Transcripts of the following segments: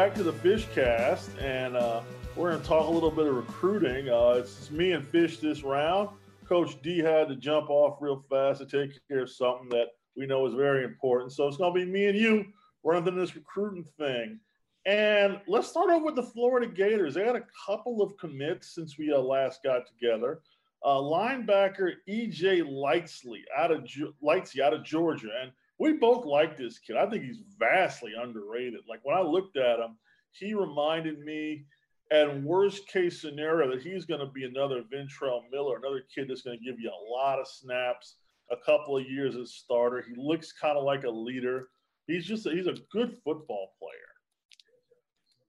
back to the Fish Cast, and uh, we're going to talk a little bit of recruiting. Uh, it's me and Fish this round. Coach D had to jump off real fast to take care of something that we know is very important. So it's going to be me and you running this recruiting thing. And let's start off with the Florida Gators. They had a couple of commits since we uh, last got together. Uh, linebacker EJ Lightsey out of Lightsey out of Georgia, and we both like this kid. I think he's vastly underrated. Like when I looked at him, he reminded me, at worst case scenario, that he's going to be another Ventrell Miller, another kid that's going to give you a lot of snaps, a couple of years as starter. He looks kind of like a leader. He's just a, he's a good football player.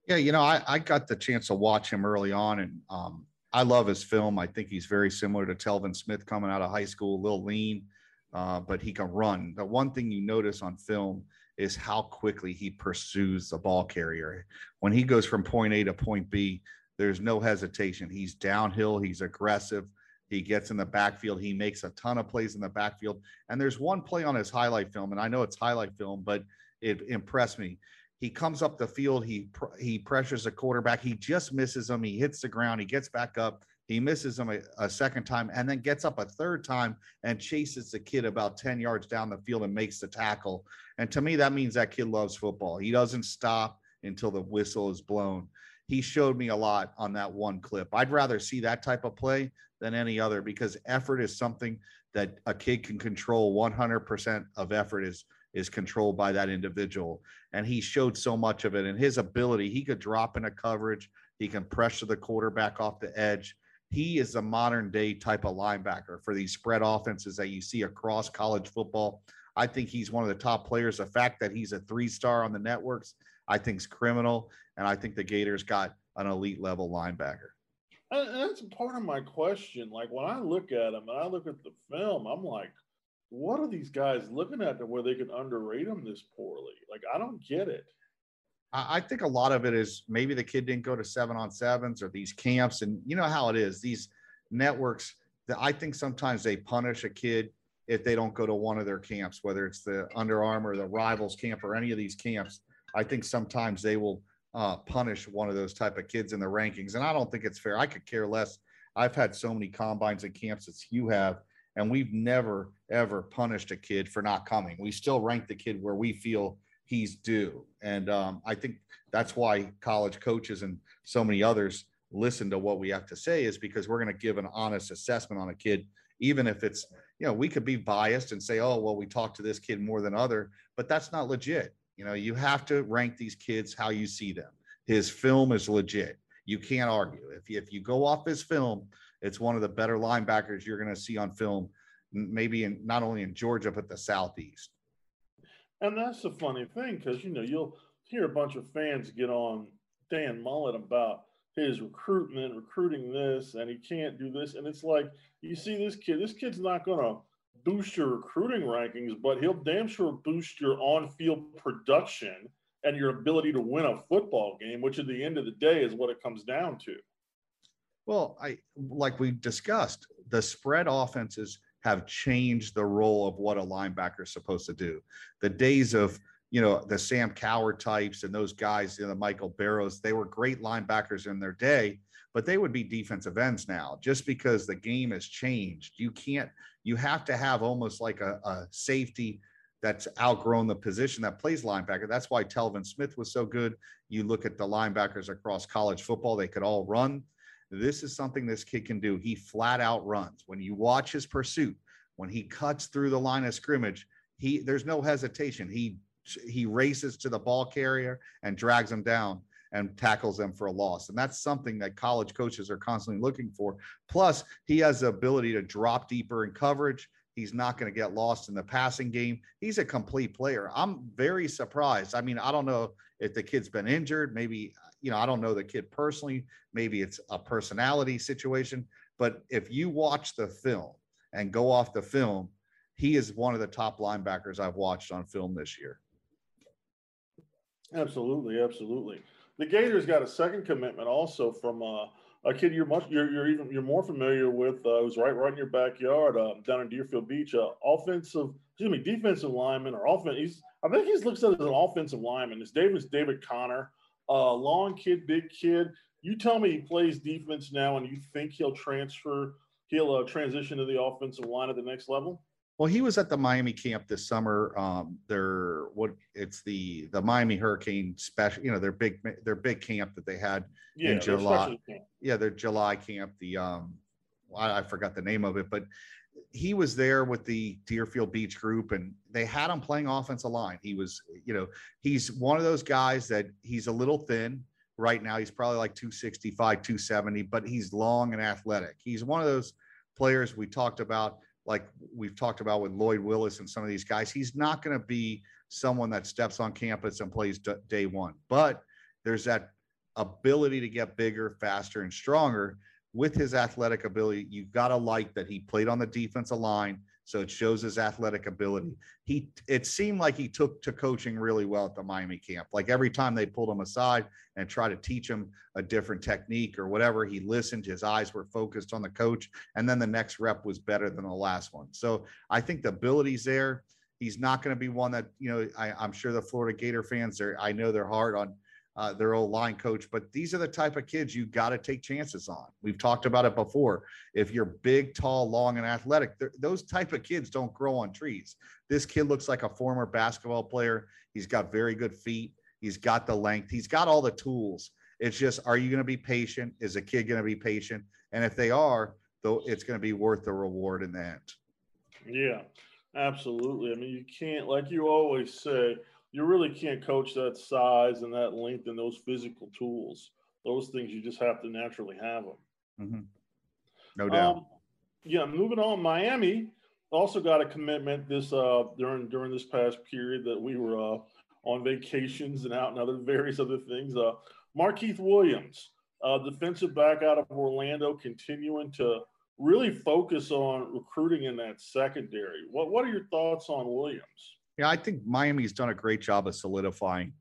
Yeah, you know, I, I got the chance to watch him early on, and um, I love his film. I think he's very similar to Telvin Smith coming out of high school, a little lean, uh, but he can run. The one thing you notice on film is how quickly he pursues the ball carrier. When he goes from point A to point B, there's no hesitation. He's downhill, he's aggressive. He gets in the backfield. He makes a ton of plays in the backfield. And there's one play on his highlight film, and I know it's highlight film, but it impressed me. He comes up the field. He he pressures the quarterback. He just misses him. He hits the ground. He gets back up. He misses him a, a, second time and then gets up a third time and chases the kid about 10 yards down the field and makes the tackle. And to me, that means that kid loves football. He doesn't stop until the whistle is blown. He showed me a lot on that one clip. I'd rather see that type of play than any other because effort is something that a kid can control 100% of effort is is controlled by that individual and he showed so much of it and his ability he could drop into coverage he can pressure the quarterback off the edge he is a modern day type of linebacker for these spread offenses that you see across college football i think he's one of the top players the fact that he's a three star on the networks i think is criminal and i think the gators got an elite level linebacker that's part of my question. Like when I look at him and I look at the film, I'm like, what are these guys looking at to where they can underrate him this poorly? Like I don't get it. I think a lot of it is maybe the kid didn't go to seven on sevens or these camps, and you know how it is. These networks that I think sometimes they punish a kid if they don't go to one of their camps, whether it's the Under Armour, the Rivals camp, or any of these camps. I think sometimes they will uh, punish one of those type of kids in the rankings. And I don't think it's fair. I could care less. I've had so many combines and camps as you have, and we've never ever punished a kid for not coming. We still rank the kid where we feel he's due, and um, I think that's why college coaches and so many others listen to what we have to say is because we're going to give an honest assessment on a kid, even if it's you know we could be biased and say, oh well, we talked to this kid more than other, but that's not legit. You know, you have to rank these kids how you see them. His film is legit. You can't argue. If you, if you go off his film, it's one of the better linebackers you're going to see on film, maybe in not only in Georgia but the Southeast. And that's the funny thing because you know you'll hear a bunch of fans get on Dan Mullen about his recruitment, recruiting this, and he can't do this, and it's like you see this kid. This kid's not going to boost your recruiting rankings, but he'll damn sure boost your on field production and your ability to win a football game, which at the end of the day is what it comes down to. Well, I like we discussed, the spread offenses have changed the role of what a linebacker is supposed to do. The days of you know the Sam Cowart types and those guys, you know, the Michael Barrows, they were great linebackers in their day, but they would be defensive ends now just because the game has changed. You can't you have to have almost like a, a safety that's outgrown the position that plays linebacker. That's why Telvin Smith was so good. You look at the linebackers across college football, they could all run. This is something this kid can do. He flat out runs. When you watch his pursuit, when he cuts through the line of scrimmage, he there's no hesitation. He he races to the ball carrier and drags him down and tackles them for a loss. And that's something that college coaches are constantly looking for. Plus, he has the ability to drop deeper in coverage. He's not going to get lost in the passing game. He's a complete player. I'm very surprised. I mean, I don't know if the kid's been injured. Maybe, you know, I don't know the kid personally. Maybe it's a personality situation. But if you watch the film and go off the film, he is one of the top linebackers I've watched on film this year. Absolutely, absolutely. The Gators got a second commitment also from uh, a kid you're much you're, you're even you're more familiar with. Uh, who's right right in your backyard uh, down in Deerfield Beach. Uh, offensive, excuse me, defensive lineman or offense. He's I think he's looks at as an offensive lineman. It's Davis David Connor. Uh, long kid, big kid. You tell me he plays defense now, and you think he'll transfer, he'll uh, transition to the offensive line at the next level? Well, he was at the Miami camp this summer. Um, their what it's the the Miami Hurricane special, you know, their big their big camp that they had yeah, in July. Yeah, their July camp. The um, I, I forgot the name of it, but he was there with the Deerfield Beach group and they had him playing offensive line. He was, you know, he's one of those guys that he's a little thin right now. He's probably like 265, 270, but he's long and athletic. He's one of those players we talked about like we've talked about with Lloyd Willis and some of these guys, he's not going to be someone that steps on campus and plays d- day one. But there's that ability to get bigger, faster, and stronger with his athletic ability. You've got to like that he played on the defensive line so it shows his athletic ability. He it seemed like he took to coaching really well at the Miami camp. Like every time they pulled him aside and tried to teach him a different technique or whatever, he listened. His eyes were focused on the coach, and then the next rep was better than the last one. So I think the ability's there. He's not going to be one that you know. I, I'm sure the Florida Gator fans are. I know they're hard on uh, their old line coach. But these are the type of kids you got to take chances on. We've talked about it before. If you're big, tall, long, and athletic, those type of kids don't grow on trees. This kid looks like a former basketball player. He's got very good feet. He's got the length. He's got all the tools. It's just, are you going to be patient? Is a kid going to be patient? And if they are, though, it's going to be worth the reward in the end. Yeah, absolutely. I mean, you can't, like you always say, you really can't coach that size and that length and those physical tools. Those things you just have to naturally have them. Mm-hmm. No doubt. Um, yeah, moving on. Miami also got a commitment this uh, during during this past period that we were uh, on vacations and out and other various other things. Uh, Markeith Williams, uh, defensive back out of Orlando, continuing to really focus on recruiting in that secondary. What what are your thoughts on Williams? Yeah, I think Miami's done a great job of solidifying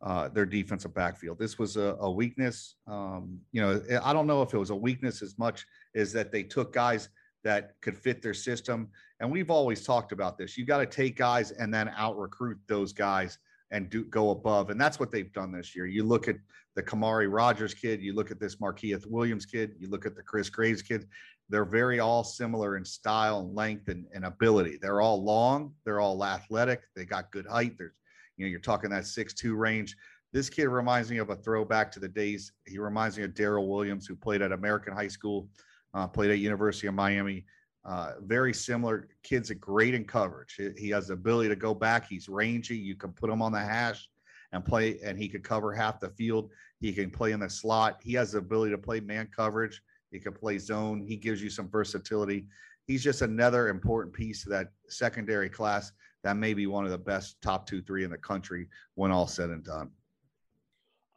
uh, their defensive backfield. This was a, a weakness. Um, you know, I don't know if it was a weakness as much as that they took guys that could fit their system. And we've always talked about this. You got to take guys and then out recruit those guys and do go above. And that's what they've done this year. You look at the Kamari Rogers kid, you look at this Markeith Williams kid, you look at the Chris Graves kid they're very all similar in style and length and, and ability. They're all long, they're all athletic, they got good height. There's, you know, you're talking that six-two range. This kid reminds me of a throwback to the days. He reminds me of Daryl Williams, who played at American High School, uh, played at University of Miami. Uh, very similar. Kid's a great in coverage. He has the ability to go back. He's rangy. You can put him on the hash and play, and he could cover half the field. He can play in the slot. He has the ability to play man coverage he can play zone. He gives you some versatility. He's just another important piece of that secondary class that may be one of the best top two, three in the country when all said and done.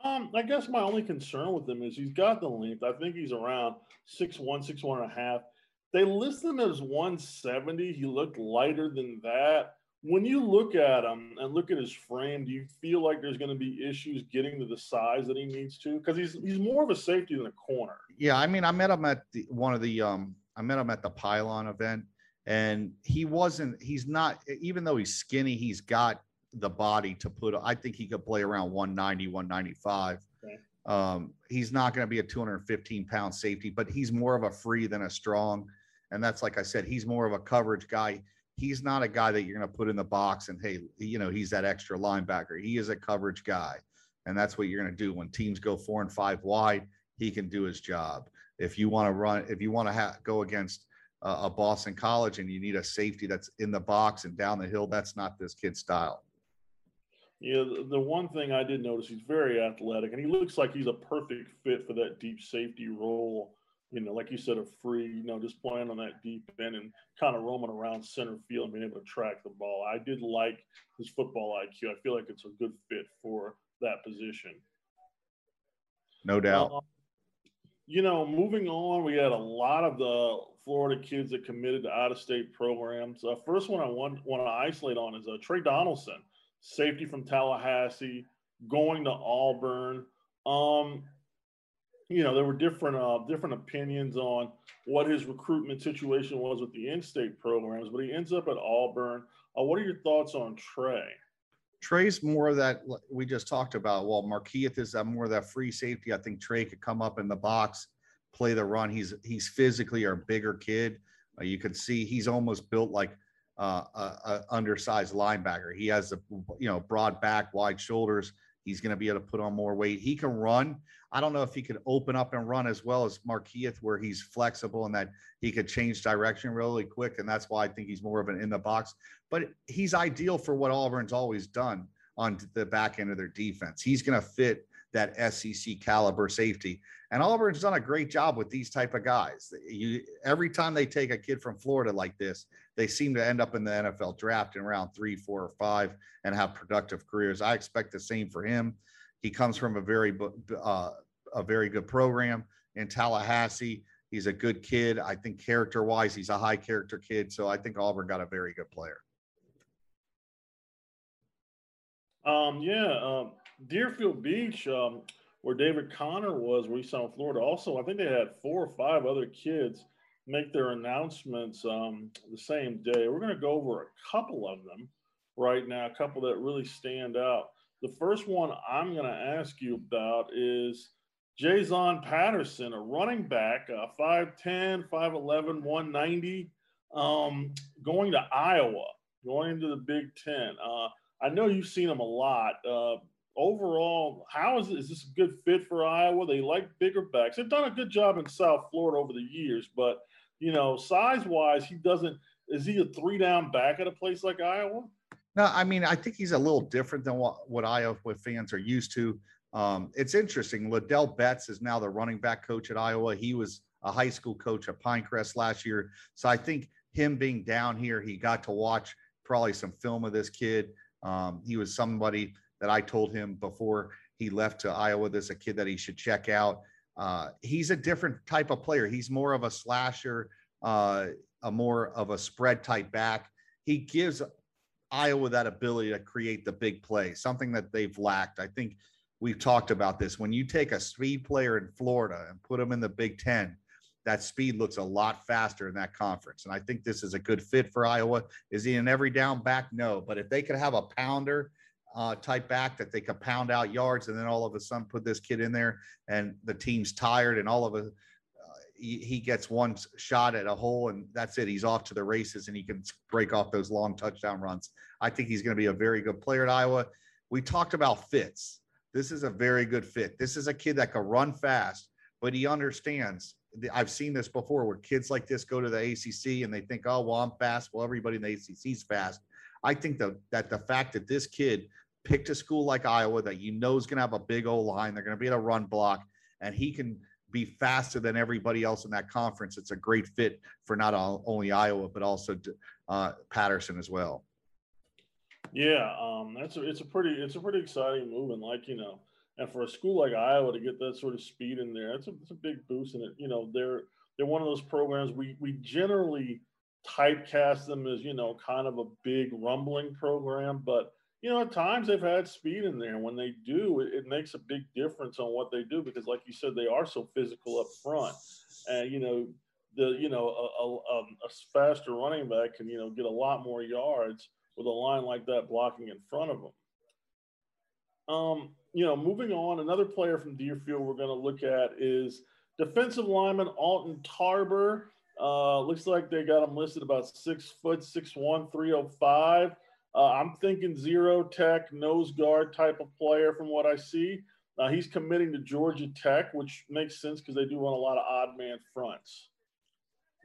Um, I guess my only concern with him is he's got the length. I think he's around six one, six one and a half. They list him as 170. He looked lighter than that when you look at him and look at his frame, do you feel like there's going to be issues getting to the size that he needs to? Because he's he's more of a safety than a corner. Yeah, I mean, I met him at the, one of the um, I met him at the Pylon event, and he wasn't. He's not. Even though he's skinny, he's got the body to put. I think he could play around 190, 195. Okay. Um, he's not going to be a 215 pound safety, but he's more of a free than a strong. And that's like I said, he's more of a coverage guy he's not a guy that you're going to put in the box and hey, you know, he's that extra linebacker. He is a coverage guy. And that's what you're going to do when teams go four and five wide. He can do his job. If you want to run, if you want to ha- go against uh, a Boston College and you need a safety that's in the box and down the hill, that's not this kid's style. Yeah, the one thing I did notice, he's very athletic, and he looks like he's a perfect fit for that deep safety role you know, like you said, a free, you know, just playing on that deep end and kind of roaming around center field and being able to track the ball. I did like his football IQ. I feel like it's a good fit for that position. No doubt. Uh, you know, moving on, we had a lot of the Florida kids that committed to out of state programs. Uh, first one I want, want to isolate on is uh, Trey Donaldson, safety from Tallahassee, going to Auburn. Um, you know, there were different uh, different opinions on what his recruitment situation was with the in-state programs, but he ends up at Auburn. Uh, what are your thoughts on Trey? Trey's more of that we just talked about. Well, Markeith is that more of that free safety. I think Trey could come up in the box, play the run. He's he's physically a bigger kid. Uh, you can see he's almost built like uh, a, a, undersized linebacker. He has a you know broad back, wide shoulders. He's going to be able to put on more weight. He can run. I don't know if he could open up and run as well as Markeith, where he's flexible and that he could change direction really quick. And that's why I think he's more of an in the box. But he's ideal for what Auburn's always done on the back end of their defense. He's going to fit that SEC caliber safety. And Auburn's done a great job with these type of guys. You every time they take a kid from Florida like this, they seem to end up in the NFL draft in round three, four, or five and have productive careers. I expect the same for him. He comes from a very uh, a very good program in Tallahassee. He's a good kid. I think character wise, he's a high character kid. So I think Auburn got a very good player. Um, yeah, um, Deerfield Beach, um, where David Connor was, where he's from Florida. Also, I think they had four or five other kids make their announcements um, the same day. We're going to go over a couple of them right now, a couple that really stand out. The first one I'm going to ask you about is Jaziun Patterson, a running back, uh, 5'10, 5'11, 190, um, going to Iowa, going into the Big Ten. Uh, I know you've seen him a lot. Uh, overall, how is, is this a good fit for Iowa? They like bigger backs. They've done a good job in South Florida over the years, but you know, size wise, he doesn't. Is he a three down back at a place like Iowa? No, I mean, I think he's a little different than what, what Iowa fans are used to. Um, it's interesting. Ladell Betts is now the running back coach at Iowa. He was a high school coach at Pinecrest last year. So I think him being down here, he got to watch probably some film of this kid. Um, he was somebody that I told him before he left to Iowa. There's a kid that he should check out. Uh, he's a different type of player. He's more of a slasher, uh, a more of a spread type back. He gives Iowa that ability to create the big play, something that they've lacked. I think we've talked about this. When you take a speed player in Florida and put them in the Big Ten, that speed looks a lot faster in that conference. And I think this is a good fit for Iowa. Is he an every down back? No. But if they could have a pounder uh, type back that they could pound out yards and then all of a sudden put this kid in there and the team's tired and all of a he, gets one shot at a hole and that's it. He's off to the races and he can break off those long touchdown runs. I think he's going to be a very good player at iowa. We talked about fits. This is a very good fit. This is a kid that can run fast but he understands I've seen this before where kids like this go to the ACC and they think, oh, well, I'm fast. Well, everybody in the ACC is fast. I think that that the fact that this kid picked a school like Iowa that you know is going to have a big O line, they're going to be able to run block, and he can be faster than everybody else in that conference. It's a great fit for not only Iowa but also uh, Patterson as well. Yeah, um, that's a, it's a pretty it's a pretty exciting move, and like you know, and for a school like Iowa to get that sort of speed in there, that's a, that's a big boost. And you know, they're they're one of those programs we we generally typecast them as you know kind of a big rumbling program, but you know, at times they've had speed in there. When they do, it, it, makes a big difference on what they do because, like you said, they are so physical up front. And you know, the you know a, a, um, a faster running back can you know get a lot more yards with a line like that blocking in front of them. Um, you know, moving on, another player from Deerfield we're going to look at is defensive lineman Alton Tarber. Uh, looks like they got him listed about six foot, six one, three oh five. Uh, I'm thinking zero tech, nose guard type of player from what I see. Uh, he's committing to Georgia Tech, which makes sense because they do run a lot of odd man fronts.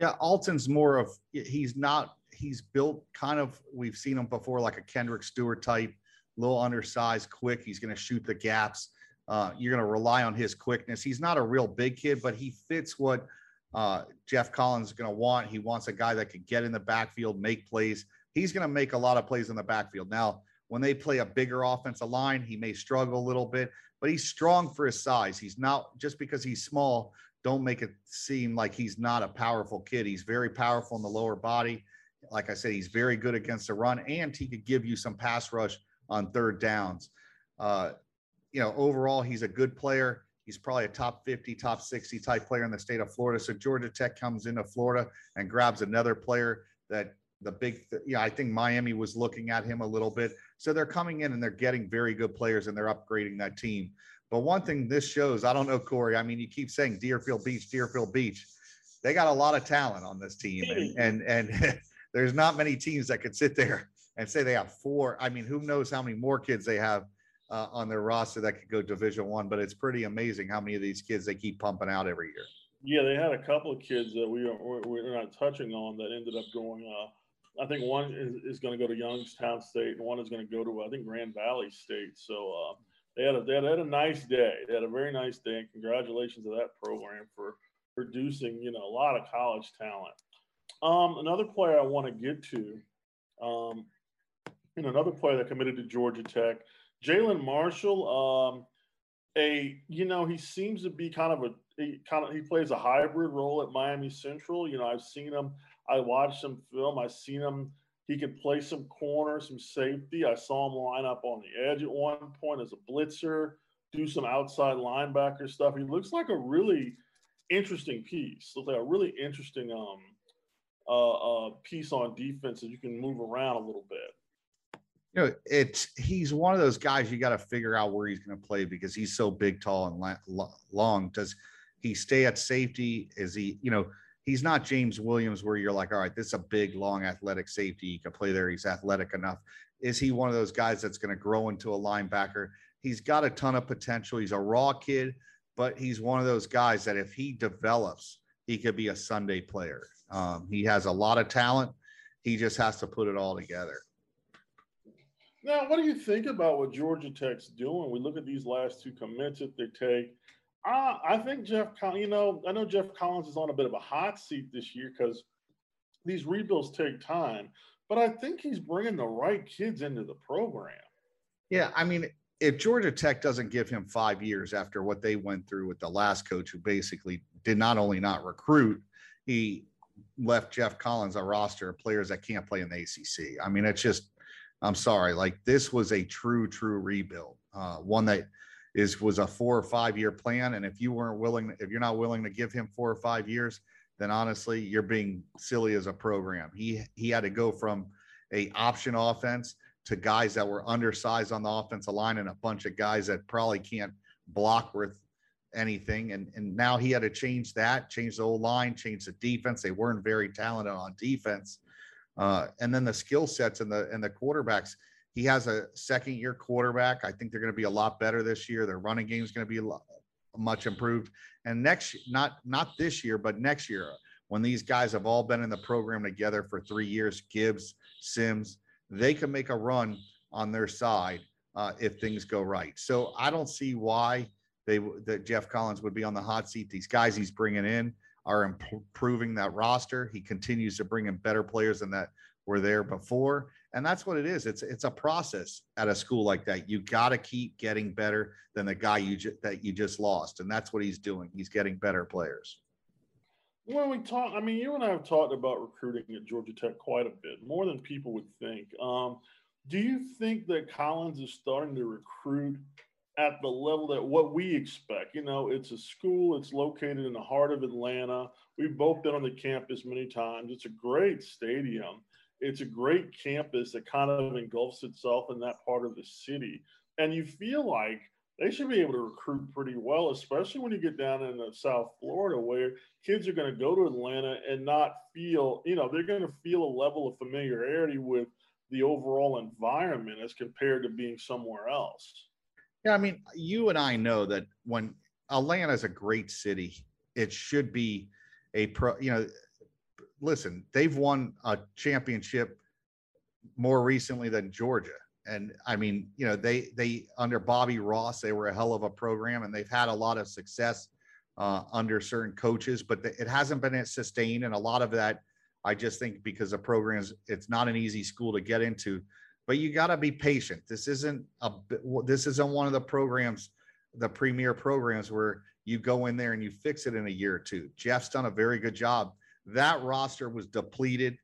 Yeah, Alton's more of he's not he's built kind of we've seen him before like a Kendrick Stewart type little undersized, quick. He's going to shoot the gaps. Uh, you're going to rely on his quickness. He's not a real big kid, but he fits what uh, Geoff Collins is going to want. He wants a guy that can get in the backfield, make plays. He's going to make a lot of plays in the backfield. Now, when they play a bigger offensive line, he may struggle a little bit, but he's strong for his size. He's not just because he's small, don't make it seem like he's not a powerful kid. He's very powerful in the lower body. Like I said, he's very good against the run, and he could give you some pass rush on third downs. Uh, you know, overall, he's a good player. He's probably a top 50, top 60 type player in the state of Florida. So Georgia Tech comes into Florida and grabs another player that the big, yeah, I think Miami was looking at him a little bit. So they're coming in and they're getting very good players and they're upgrading that team. But one thing this shows, I don't know, Corey. I mean, you keep saying Deerfield Beach, Deerfield Beach. They got a lot of talent on this team, and and, and there's not many teams that could sit there and say they have four. I mean, who knows how many more kids they have uh, on their roster that could go Division One? But it's pretty amazing how many of these kids they keep pumping out every year. Yeah, they had a couple of kids that we are we're not touching on that ended up going. Uh, I think one is, is going to go to Youngstown State, and one is going to go to I think Grand Valley State. So uh, they had a they had, a nice day. They had a very nice day, and congratulations to that program for producing you know a lot of college talent. Um, another player I want to get to, um, you know, another player that committed to Georgia Tech, Jalen Marshall. Um, a you know he seems to be kind of a he kind of he plays a hybrid role at Miami Central. You know, I've seen him I watched some film. I've seen him. He can play some corner, some safety. I saw him line up on the edge at one point as a blitzer, do some outside linebacker stuff. He looks like a really interesting piece. Looks like a really interesting um, uh, uh, piece on defense that you can move around a little bit. You know, it's he's one of those guys you got to figure out where he's going to play because he's so big, tall, and long. Does he stay at safety? Is he, you know? he's not James Williams where you're like, all right, this is a big, long, athletic safety. He can play there. He's athletic enough. Is he one of those guys that's going to grow into a linebacker? He's got a ton of potential. He's a raw kid, but he's one of those guys that if he develops, he could be a Sunday player. Um, he has a lot of talent. He just has to put it all together. Now, what do you think about what Georgia Tech's doing? We look at these last two commits that they take uh, I think Geoff, you know, I know Geoff Collins is on a bit of a hot seat this year because these rebuilds take time, but I think he's bringing the right kids into the program. Yeah, I mean, if Georgia Tech doesn't give him five years after what they went through with the last coach, who basically did not only not recruit, he left Geoff Collins a roster of players that can't play in the ACC. I mean, it's just, I'm sorry, like this was a true, true rebuild, uh, one that is was a four or five year plan. And if you weren't willing, if you're not willing to give him four or five years, then honestly, you're being silly as a program. He he had to go from a option offense to guys that were undersized on the offensive line and a bunch of guys that probably can't block worth anything. And and now he had to change that, change the whole line, change the defense. They weren't very talented on defense. Uh, and then the skill sets and the and the quarterbacks he has a second year quarterback. I think they're going to be a lot better this year. Their running game is going to be much improved. And next, not not this year, but next year, when these guys have all been in the program together for three years, Gibbs, Sims, they can make a run on their side uh, if things go right. So I don't see why they that Geoff Collins would be on the hot seat. These guys he's bringing in are improving that roster. He continues to bring in better players than that were there before. And that's what it is. It's it's a process at a school like that. You got to keep getting better than the guy you ju- that you just lost. And that's what he's doing. He's getting better players. When we talk i mean you and i have talked about recruiting at georgia tech quite a bit more than people would think. Um, do you think that collins is starting to recruit at the level that what we expect you know it's a school it's located in the heart of atlanta we've both been on the campus many times it's a great stadium it's a great campus that kind of engulfs itself in that part of the city. And you feel like they should be able to recruit pretty well, especially when you get down in South Florida, where kids are going to go to Atlanta and not feel, you know, they're going to feel a level of familiarity with the overall environment as compared to being somewhere else. Yeah, I mean, you and I know that when Atlanta is a great city, it should be a pro, you know, listen, they've won a championship more recently than Georgia. And I mean, you know, they they under Bobby Ross, they were a hell of a program, and they've had a lot of success uh, under certain coaches, but the, it hasn't been sustained. And a lot of that, I just think, because the programs, it's not an easy school to get into. But you got to be patient. This isn't a this isn't one of the programs, the premier programs where you go in there and you fix it in a year or two. Geoff's done a very good job that roster was depleted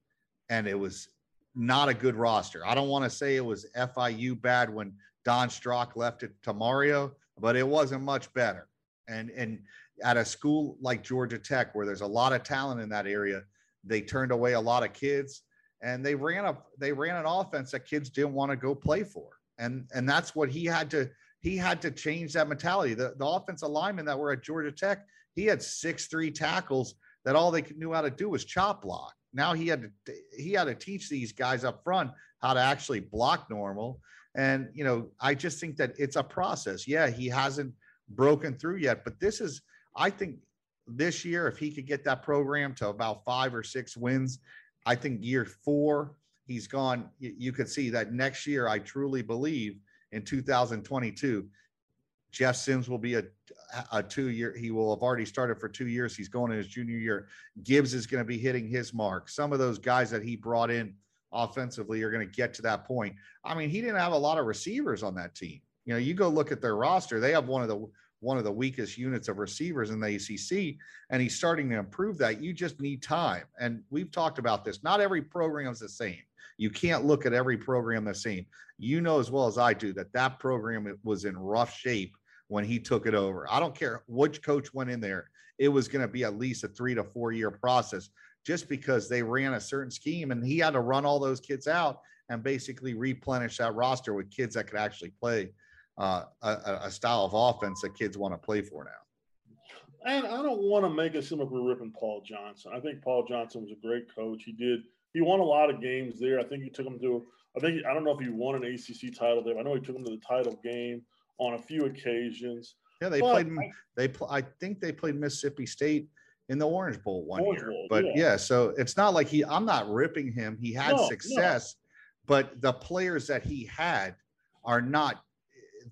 and it was not a good roster. I don't want to say it was FIU bad when Don Strock left it to Mario, but it wasn't much better. And and at a school like Georgia Tech, where there's a lot of talent in that area, they turned away a lot of kids. And they ran a they ran an offense that kids didn't want to go play for, and and that's what he had to he had to change that mentality. The the offensive that were at Georgia Tech, he had six three tackles that all they knew how to do was chop block. Now he had to he had to teach these guys up front how to actually block normal. And you know, I just think that it's a process. Yeah, he hasn't broken through yet, but this is I think this year if he could get that program to about 5 or 6 wins, I think year 4 he's gone you could see that next year I truly believe in 2022 Jeff Sims will be a, a two year. He will have already started for two years. He's going in his junior year. Gibbs is going to be hitting his mark. Some of those guys that he brought in offensively are going to get to that point. I mean, he didn't have a lot of receivers on that team. You know, you go look at their roster. They have one of the one of the weakest units of receivers in the ACC, and he's starting to improve that. You just need time. And we've talked about this. Not every program is the same. You can't look at every program the same. You know as well as I do that that program was in rough shape when he took it over. I don't care which coach went in there. It was going to be at least a three to four year process just because they ran a certain scheme and he had to run all those kids out and basically replenish that roster with kids that could actually play uh, a, a, style of offense that kids want to play for now. And I don't want to make it seem like we're ripping Paul Johnson. I think Paul Johnson was a great coach. He did. He won a lot of games there. I think he took them to. I think I don't know if he won an ACC title there. I know he took them to the title game on a few occasions. Yeah, they but played. I, they pl- I think they played Mississippi State in the Orange Bowl one Orange year. Bowl, but yeah. yeah. so it's not like he. I'm not ripping him. He had no, success, no. but the players that he had are not.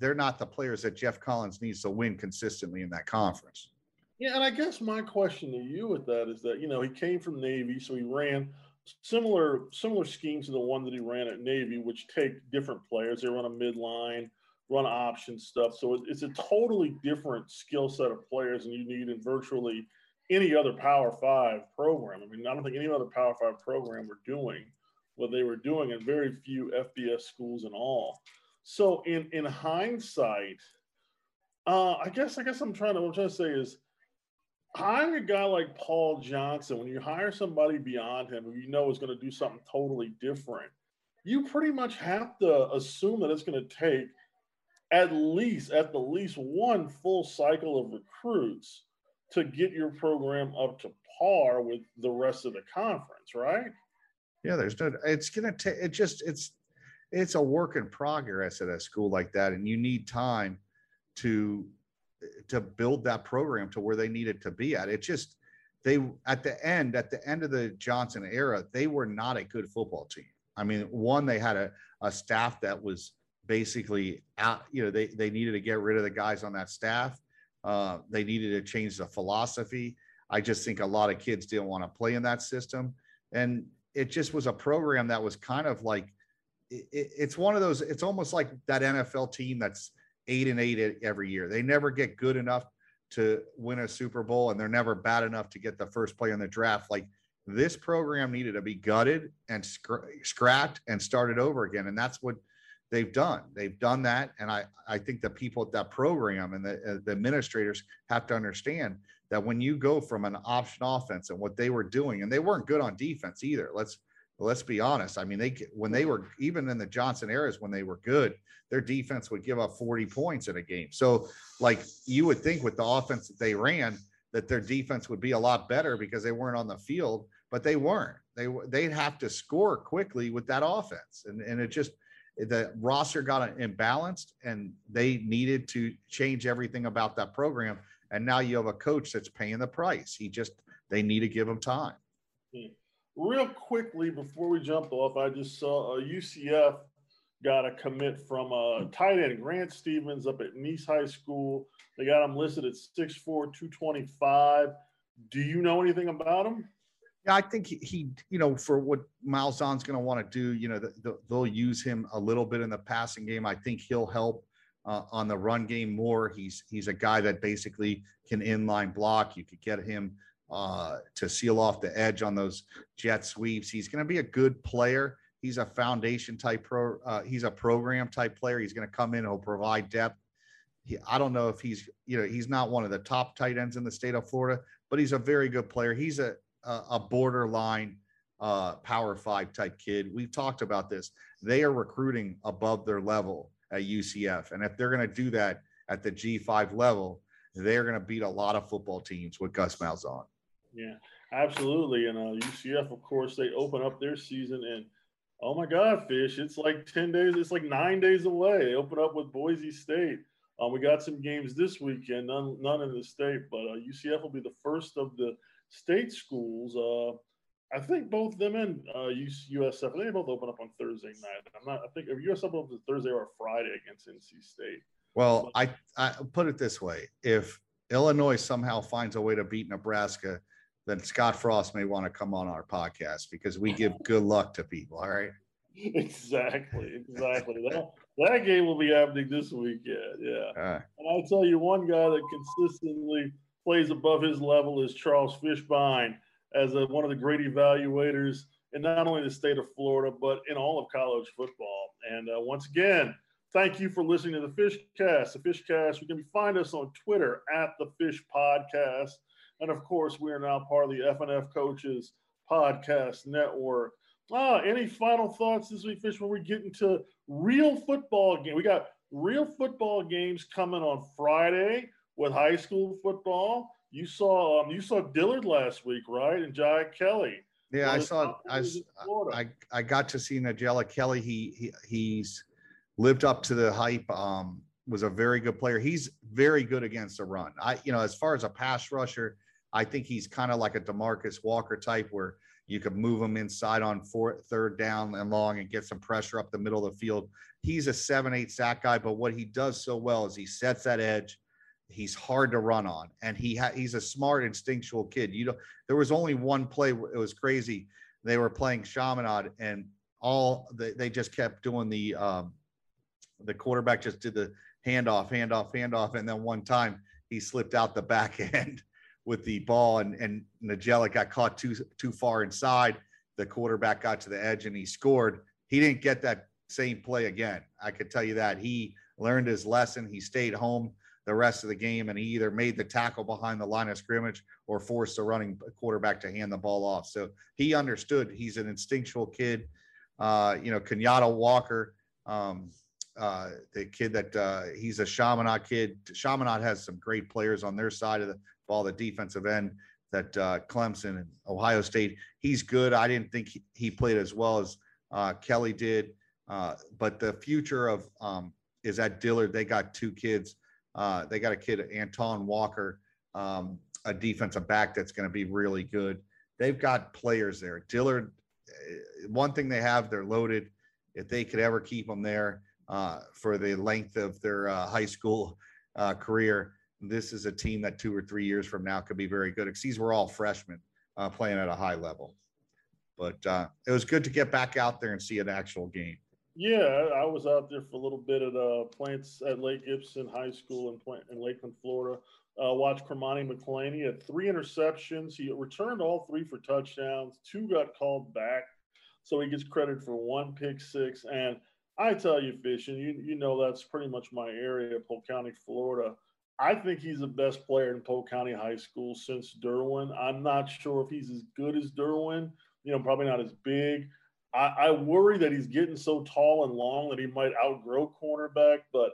They're not the players that Geoff Collins needs to win consistently in that conference. Yeah, and I guess my question to you with that is that you know he came from Navy, so he ran similar similar schemes to the one that he ran at Navy, which take different players. They run a midline run option stuff. So it's a totally different skill set of players than you need in virtually any other Power Five program. I mean, I don't think any other Power Five program were doing what they were doing, and very few FBS schools in all. So in in hindsight, uh, I guess I guess I'm trying to what I'm trying to say is hiring a guy like Paul Johnson, when you hire somebody beyond him who you know is going to do something totally different, you pretty much have to assume that it's going to take at least at the least one full cycle of recruits to get your program up to par with the rest of the conference, right? Yeah, there's no. It's gonna take. It just it's it's a work in progress at a school like that, and you need time to to build that program to where they need it to be at. It just they at the end at the end of the Johnson era, they were not a good football team. I mean, one they had a, a staff that was basically out, you know, they, they needed to get rid of the guys on that staff. Uh, they needed to change the philosophy. I just think a lot of kids didn't want to play in that system. And it just was a program that was kind of like, it, it's one of those, it's almost like that NFL team that's eight and eight every year. They never get good enough to win a Super Bowl and they're never bad enough to get the first play in the draft. Like this program needed to be gutted and scrapped and started over again. And that's what they've done. They've done that, and I I think the people at that program and the, uh, the administrators have to understand that when you go from an option offense and what they were doing, and they weren't good on defense either. Let's let's be honest. I mean, they when they mm-hmm. were even in the Johnson eras when they were good, their defense would give up 40 points in a game. So, like you would think with the offense that they ran, that their defense would be a lot better because they weren't on the field, but they weren't. They they'd have to score quickly with that offense, and and it just the roster got imbalanced and they needed to change everything about that program. And now you have a coach that's paying the price. He just, they need to give him time. Hmm. Real quickly before we jump off, I just saw a uh, UCF got a commit from a uh, tight end Grant Stevens up at Nease High School. They got him listed at 6'4, 225. Do you know anything about him? Yeah, I think he, he, you know, for what Malzahn's going to want to do, you know, the, the, they'll use him a little bit in the passing game. I think he'll help uh, on the run game more. He's he's a guy that basically can inline block. You could get him uh, to seal off the edge on those jet sweeps. He's going to be a good player. He's a foundation type pro. Uh, he's a program type player. He's going to come in. He'll provide depth. He, I don't know if he's you know he's not one of the top tight ends in the state of Florida, but he's a very good player. He's a a, borderline uh, Power Five type kid. We've talked about this. They are recruiting above their level at UCF, and if they're going to do that at the G5 level, they're going to beat a lot of football teams with Gus Malzahn. Yeah, absolutely. And uh, UCF, of course, they open up their season and oh my God, Fish, it's like 10 days, it's like nine days away. They open up with Boise State. Um, we got some games this weekend, none, none in the state, but uh, UCF will be the first of the state schools. Uh, I think both them and uh, USF, they both open up on Thursday night. I'm not, I think if USF opens Thursday or Friday against NC State. Well, I, I put it this way: if Illinois somehow finds a way to beat Nebraska, then Scott Frost may want to come on our podcast because we give good luck to people. All right. Exactly. Exactly. that, that game will be happening this weekend. Yeah. Uh, and I'll tell you one guy that consistently plays above his level is Charles Fishbein as a, one of the great evaluators in not only the state of Florida, but in all of college football. And uh, once again, Thank you for listening to the Fishcast. The Fishcast, you can find us on Twitter at the Fish Podcast. And of course, we are now part of the FNF Coaches Podcast Network. Ah, any final thoughts this week, Fish, when we get into real football game? We got real football games coming on Friday with high school football. You saw um, you saw Dillard last week, right? And Jai Kelly. Yeah, I saw. I, I I got to see Nigella Kelly. He, he he's lived up to the hype. Um, was a very good player. He's very good against the run. I, you know, as far as a pass rusher, I think he's kind of like a Demarcus Walker type where you could move him inside on fourth, third down and long and get some pressure up the middle of the field. He's a seven, eight sack guy, but what he does so well is he sets that edge. He's hard to run on, and he ha- he's a smart, instinctual kid. You know, there was only one play. It was crazy. They were playing Chaminade, and all they, they just kept doing the um, the quarterback just did the handoff, handoff, handoff, and then one time he slipped out the back end with the ball, and and Nigella got caught too too far inside. The quarterback got to the edge and he scored. He didn't get that same play again. I could tell you that he learned his lesson. He stayed home the rest of the game, and he either made the tackle behind the line of scrimmage or forced the running quarterback to hand the ball off. So he understood. He's an instinctual kid. Uh, you know, Kenyatta Walker. Um, uh, the kid that uh, he's a Chaminade kid. Chaminade has some great players on their side of the ball, the defensive end that uh, Clemson and Ohio State. He's good. I didn't think he, he played as well as uh, Kelly did, uh, but the future of um, is at Dillard. They got two kids. Uh, they got a kid, Anton Walker, um, a defensive back that's going to be really good. They've got players there. Dillard, one thing they have, they're loaded. If they could ever keep them there, uh, for the length of their uh, high school career. This is a team that two or three years from now could be very good. Because these were all freshmen uh, playing at a high level. But uh, it was good to get back out there and see an actual game. Yeah, I was out there for a little bit at uh, plants at Lake Gibson High School in, Plant, in Lakeland, Florida. Uh, watched Cormani McClain. He had three interceptions. He returned all three for touchdowns. Two got called back, so he gets credit for one pick six. And I tell you, Fish, and you you know that's pretty much my area, Polk County, Florida. I think he's the best player in Polk County High School since Derwin. I'm not sure if he's as good as Derwin. You know, probably not as big. I, I worry that he's getting so tall and long that he might outgrow cornerback. But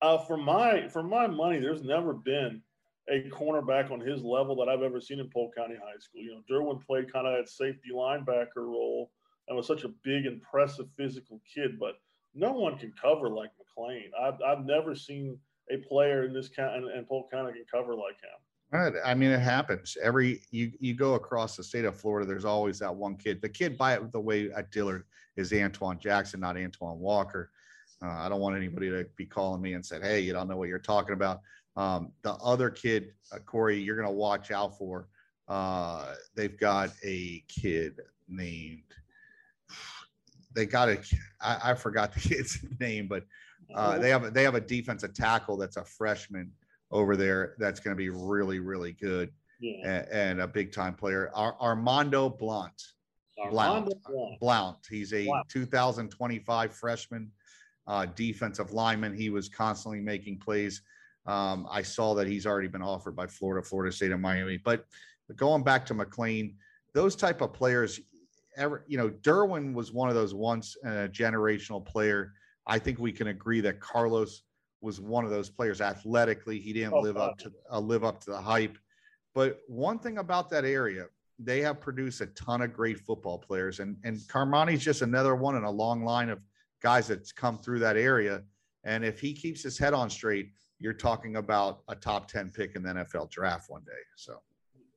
uh, for my for my money, there's never been a cornerback on his level that I've ever seen in Polk County High School. You know, Derwin played kind of that safety linebacker role and was such a big, impressive physical kid. But no one can cover like McClain. I've, I've never seen a player in this county and, and Polk County can cover like him. Right. I mean, it happens. Every you you go across the state of Florida, there's always that one kid. The kid, by the way, at Dillard is Antoine Jackson, not Antoine Walker. Uh, I don't want anybody to be calling me and said, "Hey, you don't know what you're talking about." Um, the other kid, uh, Corey, you're going to watch out for. Uh, they've got a kid named they got a I, I forgot the kid's name, but uh, they have they have a defensive tackle that's a freshman over there that's going to be really really good yeah. and, and, a big time player. Ar- Armando Blount. Blount. Blount. Blount. He's a 2025 freshman uh, defensive lineman. He was constantly making plays. Um, I saw that he's already been offered by Florida, Florida State, and Miami. But going back to McClain, those type of players, ever, you know, Derwin was one of those once a generational player. I think we can agree that Carlos was one of those players athletically. He didn't oh, live up to uh, live up to the hype. But one thing about that area, they have produced a ton of great football players, and and Carmani's just another one in a long line of guys that's come through that area. And if he keeps his head on straight, you're talking about a top 10 pick in the NFL draft one day. So,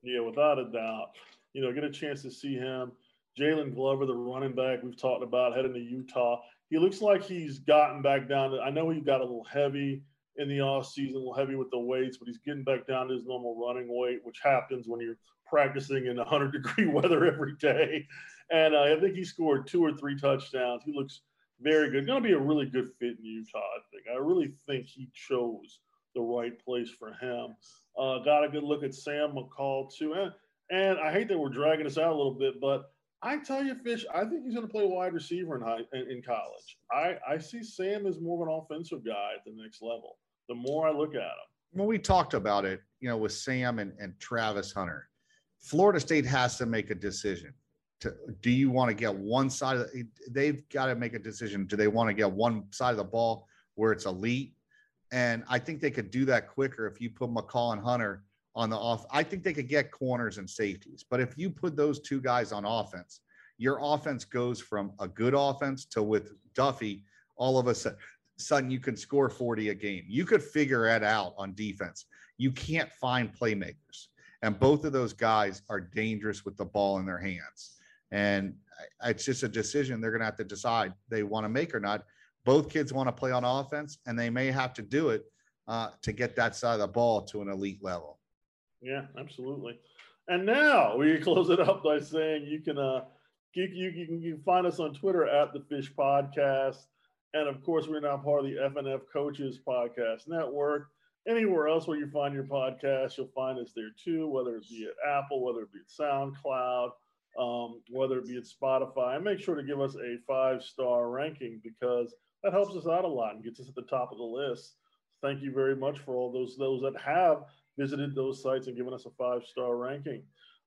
yeah, without a doubt. You know, get a chance to see him. Jaylon Glover, the running back we've talked about heading to Utah. He looks like he's gotten back down to, I know he got a little heavy in the off season, a little heavy with the weights, but he's getting back down to his normal running weight, which happens when you're practicing in 100 degree weather every day. And uh, I think he scored two or three touchdowns. He looks very good. Going to be a really good fit in Utah. I think. I really think he chose the right place for him. Uh, got a good look at Sam McCall too, and and I hate that we're dragging this out a little bit, but I tell you, Fish, I think he's going to play wide receiver in high in, college. I I see Sam as more of an offensive guy at the next level. The more I look at him. When we talked about it, you know, with Sam and, and Travis Hunter, Florida State has to make a decision to, do you want to get one side of the, they've got to make a decision do they want to get one side of the ball where it's elite and i think they could do that quicker if you put mccall and hunter on the off i think they could get corners and safeties but if you put those two guys on offense your offense goes from a good offense to with duffy all of a sudden you can score 40 a game you could figure it out on defense you can't find playmakers and both of those guys are dangerous with the ball in their hands and it's just a decision they're going to have to decide they want to make or not. Both kids want to play on offense, and they may have to do it uh, to get that side of the ball to an elite level. Yeah, absolutely. And now we close it up by saying you can uh, you, you, you, can, you can find us on Twitter at the Fish Podcast, and of course we're now part of the FNF Coaches Podcast Network. Anywhere else where you find your podcast, you'll find us there too, whether it be at Apple, whether it be at SoundCloud um, whether it be at Spotify. And make sure to give us a five star ranking because that helps us out a lot and gets us at the top of the list. Thank you very much for all those those that have visited those sites and given us a five star ranking.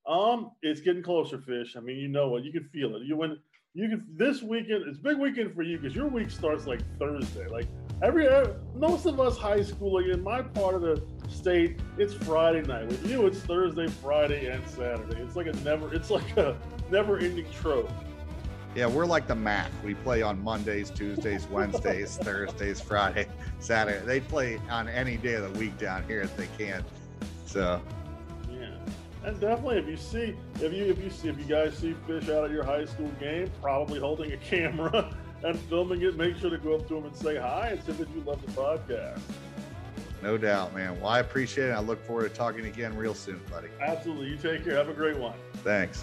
Um, it's getting closer, fish. I mean, you know what? You can feel it. You when You can this weekend. It's big weekend for you because your week starts like Thursday. Like every, every most of us high school, in my part of the State, it's Friday night. With you, it's Thursday, Friday, and Saturday. It's like a never. It's like a never-ending trope. Yeah, we're like the MAC. We play on Mondays, Tuesdays, Wednesdays, Thursdays, Friday, Saturday. They play on any day of the week down here if they can. So. Yeah, and definitely if you see if you if you see if you guys see fish out at your high school game, probably holding a camera and filming it, make sure to go up to them and say hi and say that you love the podcast. No doubt, man. Well, I appreciate it. I look forward to talking again real soon, buddy. Absolutely. You take care. Have a great one. Thanks.